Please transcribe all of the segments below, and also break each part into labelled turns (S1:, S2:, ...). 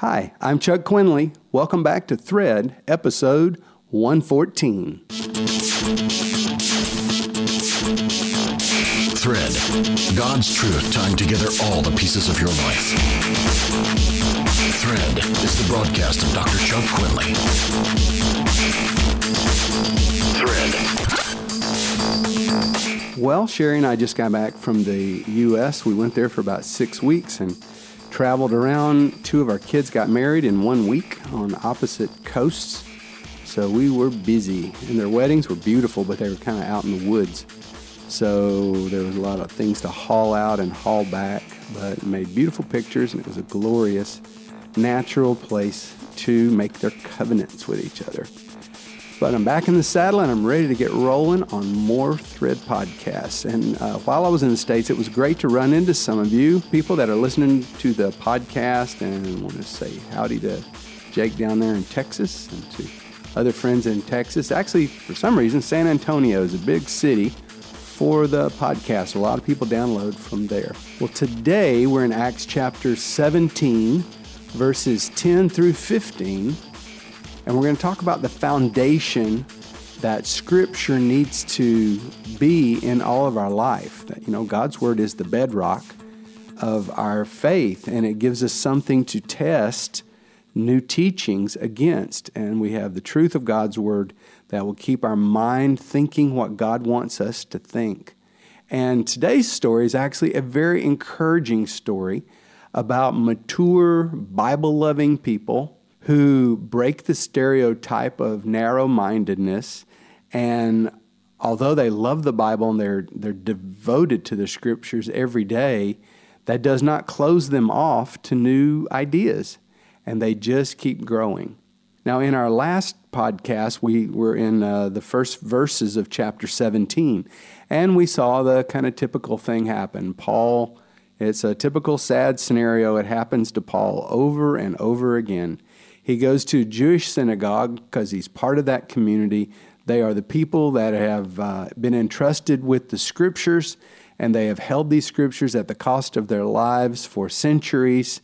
S1: Hi, I'm Chuck Quinley. Welcome back to Thread, episode 114.
S2: Thread, God's truth tying together all the pieces of your life. Thread is the broadcast of Dr. Chuck Quinley.
S1: Thread. Well, Sherry and I just got back from the U.S. We went there for about six weeks and traveled around. Two of our kids got married in one week on opposite coasts. So we were busy, and their weddings were beautiful, but they were kind of out in the woods. So there was a lot of things to haul out and haul back, but made beautiful pictures, and it was a glorious, natural place to make their covenants with each other. But I'm back in the saddle and I'm ready to get rolling on more Thread podcasts. And uh, while I was in the States, it was great to run into some of you, people that are listening to the podcast and want to say howdy to Jake down there in Texas and to other friends in Texas. Actually, for some reason, San Antonio is a big city for the podcast. A lot of people download from there. Well, today we're in Acts chapter 17, verses 10 through 15. And we're going to talk about the foundation that Scripture needs to be in all of our life. That, you know, God's Word is the bedrock of our faith, and it gives us something to test new teachings against. And we have the truth of God's Word that will keep our mind thinking what God wants us to think. And today's story is actually a very encouraging story about mature, Bible loving people who break the stereotype of narrow mindedness and although they love the Bible and they're they're devoted to the scriptures every day, that does not close them off to new ideas and they just keep growing. Now, in our last podcast, we were in uh, the first verses of chapter 17, and we saw the kind of typical thing happen. Paul, it's a typical sad scenario. It happens to Paul over and over again. He goes to Jewish synagogue because he's part of that community. They are the people that have uh, been entrusted with the scriptures, and they have held these scriptures at the cost of their lives for centuries.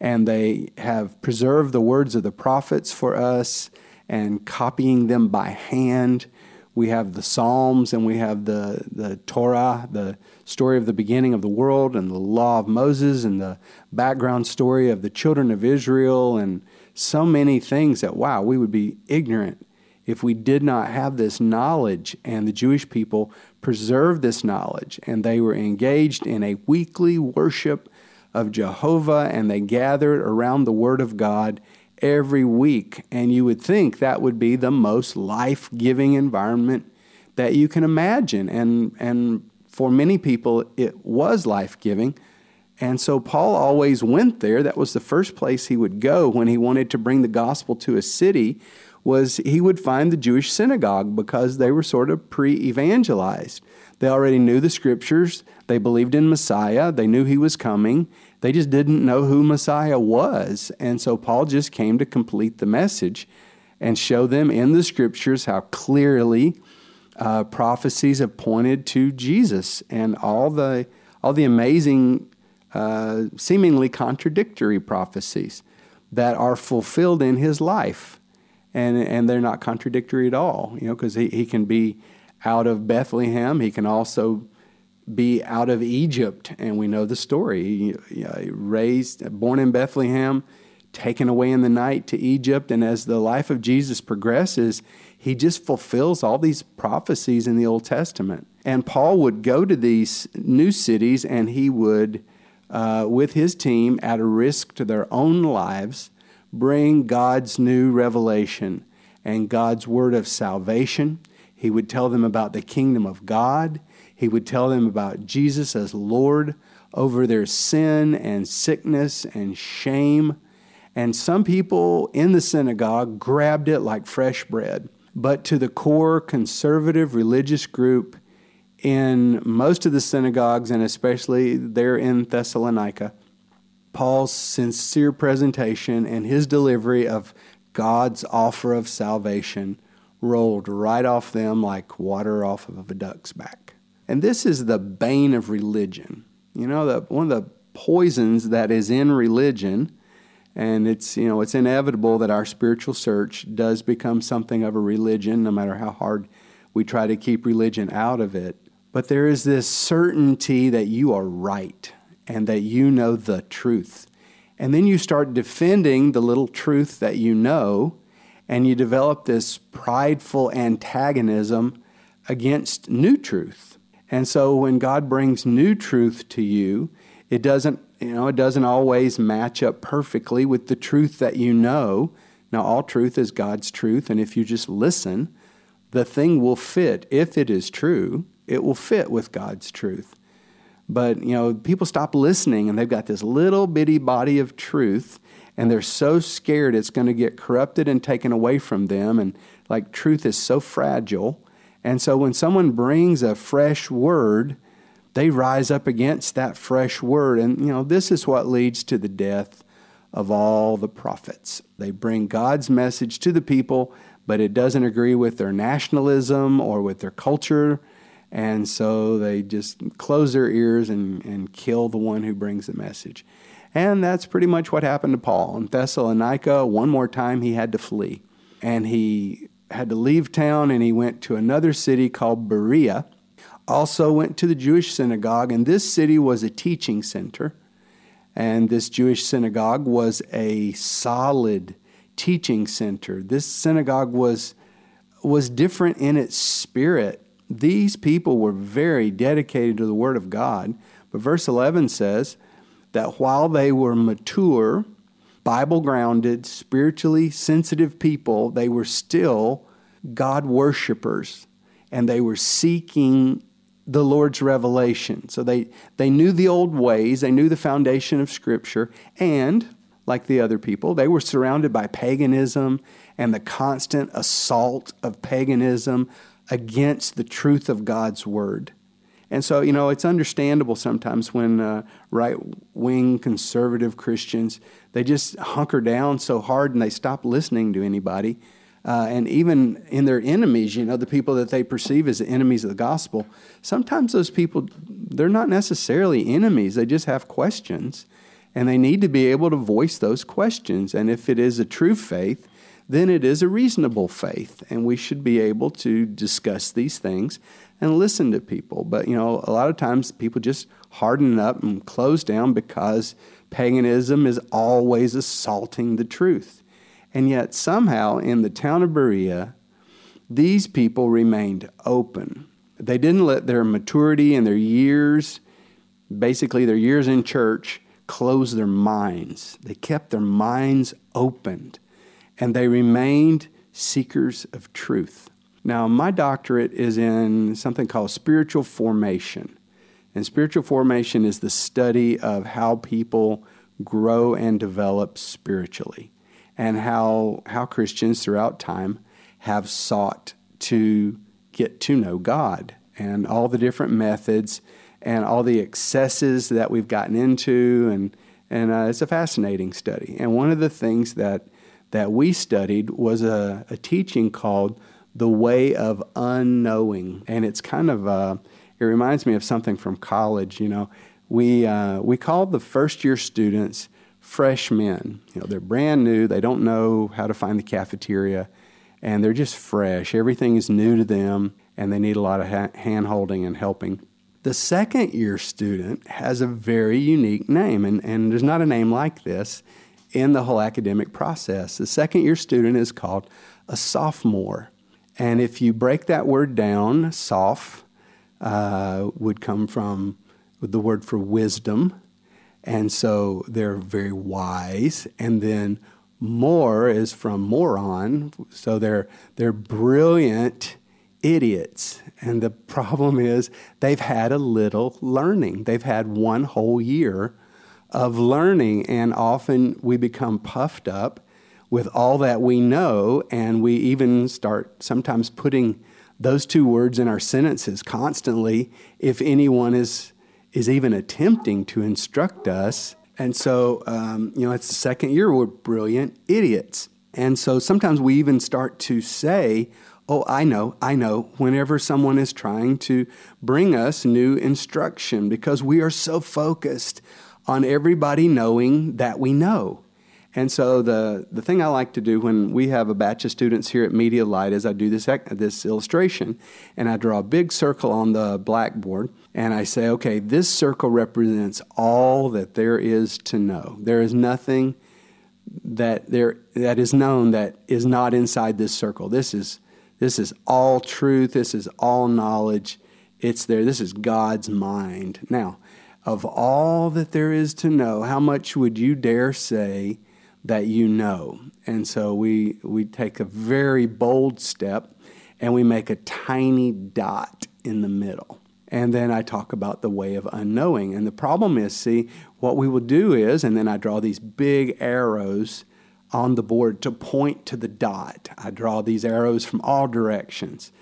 S1: And they have preserved the words of the prophets for us and copying them by hand. We have the Psalms and we have the, the Torah, the story of the beginning of the world, and the law of Moses, and the background story of the children of Israel, and so many things that, wow, we would be ignorant if we did not have this knowledge. And the Jewish people preserved this knowledge, and they were engaged in a weekly worship of Jehovah, and they gathered around the Word of God every week. And you would think that would be the most life giving environment that you can imagine. And, and for many people, it was life giving. And so Paul always went there. That was the first place he would go when he wanted to bring the gospel to a city was he would find the Jewish synagogue because they were sort of pre-evangelized. They already knew the scriptures, they believed in Messiah, they knew he was coming. They just didn't know who Messiah was. And so Paul just came to complete the message and show them in the scriptures how clearly uh, prophecies have pointed to Jesus and all the all the amazing uh, seemingly contradictory prophecies that are fulfilled in his life. And, and they're not contradictory at all, you know, because he, he can be out of Bethlehem. He can also be out of Egypt, and we know the story. He, he, raised, born in Bethlehem, taken away in the night to Egypt, and as the life of Jesus progresses, he just fulfills all these prophecies in the Old Testament. And Paul would go to these new cities, and he would uh, with his team at a risk to their own lives, bring God's new revelation and God's word of salvation. He would tell them about the kingdom of God. He would tell them about Jesus as Lord over their sin and sickness and shame. And some people in the synagogue grabbed it like fresh bread. But to the core conservative religious group, in most of the synagogues, and especially there in Thessalonica, Paul's sincere presentation and his delivery of God's offer of salvation rolled right off them like water off of a duck's back. And this is the bane of religion. You know, the, one of the poisons that is in religion And it's, you know, it's inevitable that our spiritual search does become something of a religion, no matter how hard we try to keep religion out of it. But there is this certainty that you are right and that you know the truth. And then you start defending the little truth that you know, and you develop this prideful antagonism against new truth. And so when God brings new truth to you, it doesn't, you know, it doesn't always match up perfectly with the truth that you know. Now all truth is God's truth, and if you just listen, the thing will fit if it is true, it will fit with God's truth. But, you know, people stop listening and they've got this little bitty body of truth and they're so scared it's going to get corrupted and taken away from them. And like truth is so fragile. And so when someone brings a fresh word, they rise up against that fresh word. And, you know, this is what leads to the death of all the prophets. They bring God's message to the people, but it doesn't agree with their nationalism or with their culture. And so they just close their ears and, and kill the one who brings the message. And that's pretty much what happened to Paul. In Thessalonica, one more time he had to flee. And he had to leave town and he went to another city called Berea. Also went to the Jewish synagogue, and this city was a teaching center. And this Jewish synagogue was a solid teaching center. This synagogue was was different in its spirit. These people were very dedicated to the word of God. But verse 11 says that while they were mature, Bible grounded, spiritually sensitive people, they were still God worshipers and they were seeking the Lord's revelation. So they, they knew the old ways, they knew the foundation of Scripture, and like the other people, they were surrounded by paganism and the constant assault of paganism against the truth of God's Word. And so, you know, it's understandable sometimes when uh, right wing conservative Christians, they just hunker down so hard and they stop listening to anybody uh, and even in their enemies, you know, the people that they perceive as the enemies of the gospel, sometimes those people, they're not necessarily enemies. They just have questions. And they need to be able to voice those questions. And if it is a true faith, then it is a reasonable faith. And we should be able to discuss these things and listen to people. But, you know, a lot of times people just harden up and close down because paganism is always assaulting the truth. And yet, somehow, in the town of Berea, these people remained open. They didn't let their maturity and their years, basically their years in church, close their minds. They kept their minds opened and they remained seekers of truth. Now, my doctorate is in something called spiritual formation. And spiritual formation is the study of how people grow and develop spiritually and how, how Christians throughout time have sought to get to know God and all the different methods and all the excesses that we've gotten into. And, and uh, it's a fascinating study. And one of the things that, that we studied was a, a teaching called The Way of Unknowing. And it's kind of, uh, it reminds me of something from college. You know, we, uh, we called the first year students freshmen. You know, they're brand new, they don't know how to find the cafeteria, and they're just fresh. Everything is new to them, and they need a lot of ha- hand holding and helping. The second year student has a very unique name, and, and there's not a name like this in the whole academic process. The second year student is called a sophomore. And if you break that word down, soph uh, would come from the word for wisdom, and so they're very wise. And then more is from moron. So they're, they're brilliant idiots. And the problem is they've had a little learning. They've had one whole year of learning. And often we become puffed up with all that we know. And we even start sometimes putting those two words in our sentences constantly if anyone is is even attempting to instruct us. And so, um, you know, it's the second year we're brilliant idiots. And so sometimes we even start to say, Oh, I know, I know, whenever someone is trying to bring us new instruction because we are so focused on everybody knowing that we know. And so the, the thing I like to do when we have a batch of students here at Media Light is I do this, this illustration and I draw a big circle on the blackboard and I say, okay, this circle represents all that there is to know. There is nothing that there that is known that is not inside this circle. This is this is all truth. This is all knowledge. It's there. This is God's mind. Now, of all that there is to know, how much would you dare say that you know? And so we we take a very bold step and we make a tiny dot in the middle. And then I talk about the way of unknowing. And the problem is, see, what we will do is, and then I draw these big arrows on the board to point to the dot. I draw these arrows from all directions.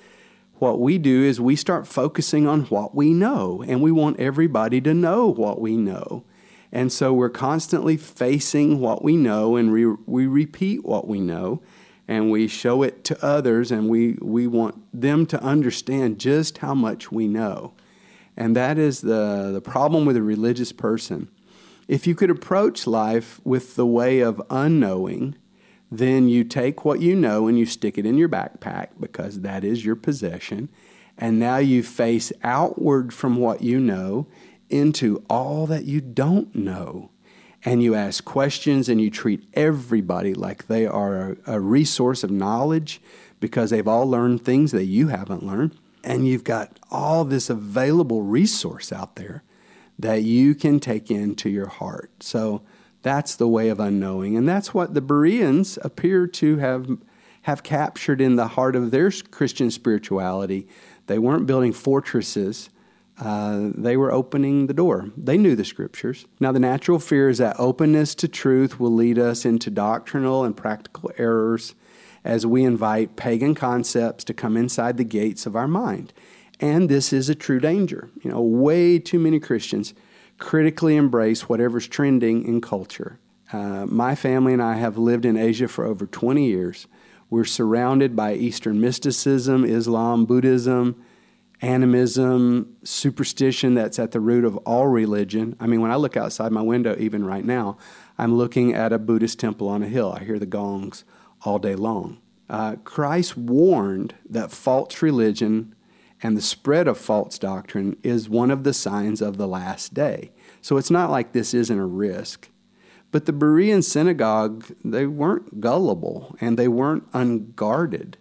S1: What we do is we start focusing on what we know, and we want everybody to know what we know. And so we're constantly facing what we know, and we, we repeat what we know, and we show it to others, and we, we want them to understand just how much we know. And that is the, the problem with a religious person if you could approach life with the way of unknowing, then you take what you know and you stick it in your backpack because that is your possession. And now you face outward from what you know into all that you don't know. And you ask questions and you treat everybody like they are a, resource of knowledge because they've all learned things that you haven't learned. And you've got all this available resource out there that you can take into your heart. So that's the way of unknowing. And that's what the Bereans appear to have, have captured in the heart of their Christian spirituality. They weren't building fortresses. Uh, they were opening the door. They knew the scriptures. Now, the natural fear is that openness to truth will lead us into doctrinal and practical errors as we invite pagan concepts to come inside the gates of our mind. And this is a true danger. You know, way too many Christians critically embrace whatever's trending in culture. Uh, my family and I have lived in Asia for over 20 years. We're surrounded by Eastern mysticism, Islam, Buddhism, animism, superstition that's at the root of all religion. I mean, when I look outside my window, even right now, I'm looking at a Buddhist temple on a hill. I hear the gongs all day long. Uh, Christ warned that false religion and the spread of false doctrine is one of the signs of the last day. So it's not like this isn't a risk. But the Berean synagogue, they weren't gullible and they weren't unguarded.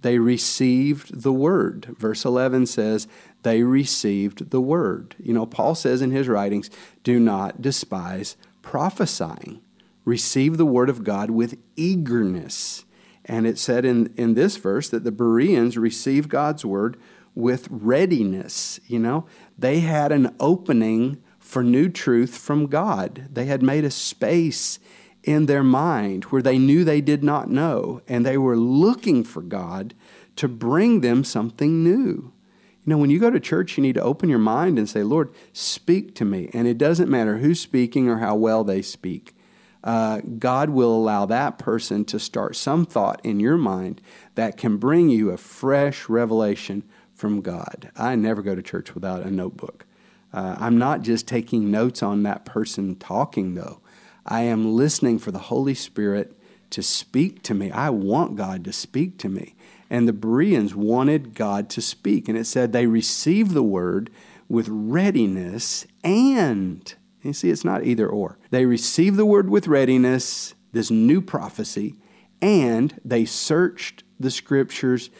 S1: They received the word. Verse 11 says, they received the word. You know, Paul says in his writings, do not despise prophesying. Receive the word of God with eagerness. And it said in, in this verse that the Bereans received God's word with readiness. You know, they had an opening for new truth from God. They had made a space in their mind where they knew they did not know, and they were looking for God to bring them something new. You know, when you go to church, you need to open your mind and say, Lord, speak to me. And it doesn't matter who's speaking or how well they speak. Uh, God will allow that person to start some thought in your mind that can bring you a fresh revelation from God. I never go to church without a notebook. Uh, I'm not just taking notes on that person talking, though. I am listening for the Holy Spirit to speak to me. I want God to speak to me. And the Bereans wanted God to speak. And it said they received the word with readiness and, you see, it's not either or. They received the word with readiness, this new prophecy, and they searched the scriptures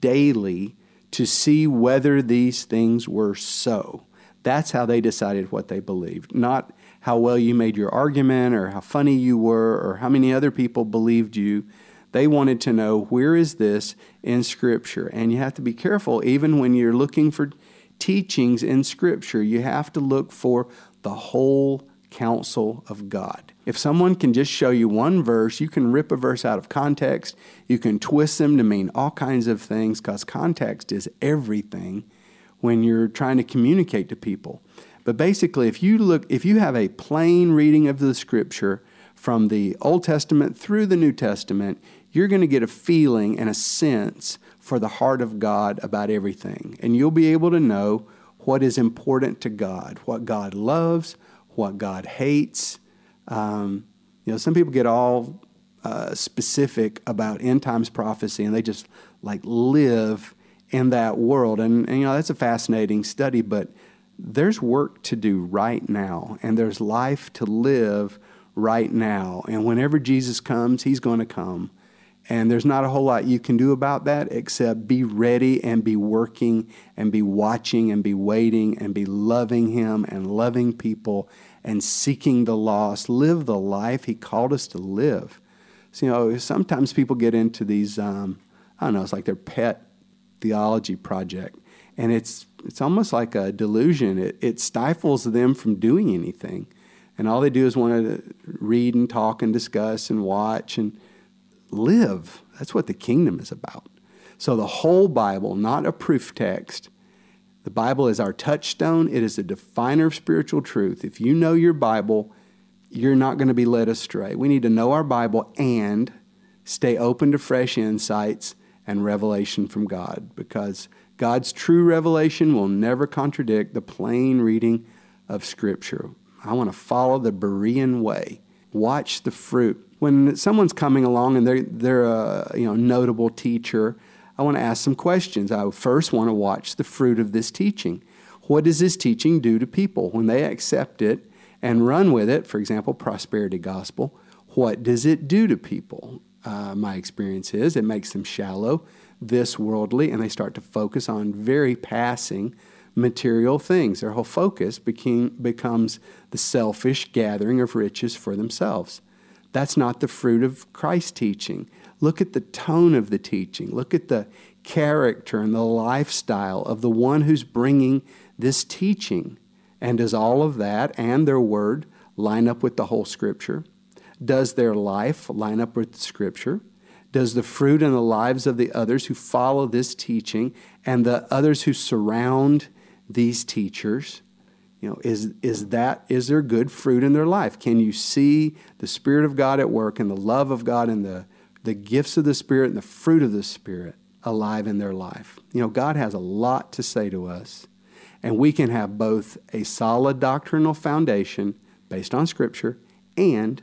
S1: daily to see whether these things were so. That's how they decided what they believed, not how well you made your argument or how funny you were or how many other people believed you. They wanted to know where is this in Scripture. And you have to be careful, even when you're looking for teachings in Scripture, you have to look for the whole counsel of God. If someone can just show you one verse, you can rip a verse out of context. You can twist them to mean all kinds of things because context is everything when you're trying to communicate to people. But basically, if you look, if you have a plain reading of the scripture from the Old Testament through the New Testament, you're going to get a feeling and a sense for the heart of God about everything. And you'll be able to know what is important to God, what God loves, what God hates. Um, You know, some people get all uh, specific about end times prophecy and they just like live in that world. And, and, you know, that's a fascinating study, but there's work to do right now, and there's life to live right now. And whenever Jesus comes, he's going to come. And there's not a whole lot you can do about that except be ready and be working and be watching and be waiting and be loving Him and loving people and seeking the lost. Live the life He called us to live. So, you know, sometimes people get into these, um, I don't know, it's like their pet theology project. And it's, it's almost like a delusion. It, it stifles them from doing anything. And all they do is want to read and talk and discuss and watch and live. That's what the kingdom is about. So the whole Bible, not a proof text. The Bible is our touchstone. It is a definer of spiritual truth. If you know your Bible, you're not going to be led astray. We need to know our Bible and stay open to fresh insights and revelation from God because God's true revelation will never contradict the plain reading of Scripture. I want to follow the Berean way. Watch the fruit. When someone's coming along and they're, they're a you know, notable teacher, I want to ask some questions. I first want to watch the fruit of this teaching. What does this teaching do to people when they accept it and run with it? For example, prosperity gospel. What does it do to people? Uh, my experience is it makes them shallow, this worldly, and they start to focus on very passing material things. Their whole focus became, becomes the selfish gathering of riches for themselves. That's not the fruit of Christ's teaching. Look at the tone of the teaching. Look at the character and the lifestyle of the one who's bringing this teaching. And does all of that and their word line up with the whole Scripture? Does their life line up with Scripture? Does the fruit in the lives of the others who follow this teaching and the others who surround these teachers? You know, is, is that is there good fruit in their life? Can you see the Spirit of God at work and the love of God and the, the gifts of the Spirit and the fruit of the Spirit alive in their life? You know, God has a lot to say to us, and we can have both a solid doctrinal foundation based on Scripture and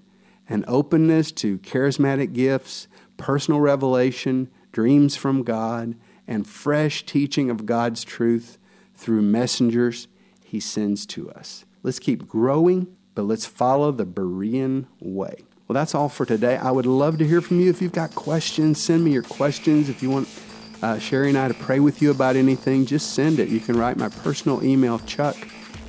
S1: an openness to charismatic gifts, personal revelation, dreams from God, and fresh teaching of God's truth through messengers he sends to us. Let's keep growing, but let's follow the Berean way. Well, that's all for today. I would love to hear from you. If you've got questions, send me your questions. If you want uh, Sherry and I to pray with you about anything, just send it. You can write my personal email, chuck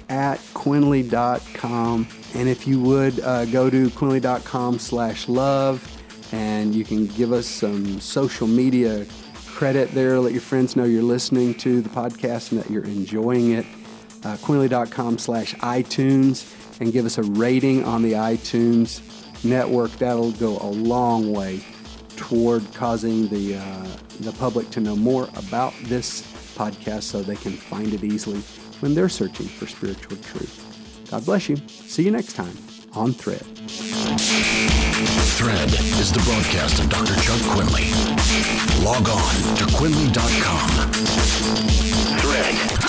S1: at quinley.com. And if you would uh, go to quinley.com slash love and you can give us some social media credit there. Let your friends know you're listening to the podcast and that you're enjoying it. Uh, Quinley.com slash iTunes and give us a rating on the iTunes network. That'll go a long way toward causing the, uh, the public to know more about this podcast so they can find it easily when they're searching for spiritual truth. God bless you. See you next time on Thread.
S2: Thread is the broadcast of Dr. Chuck Quinley. Log on to Quinley.com. Thread.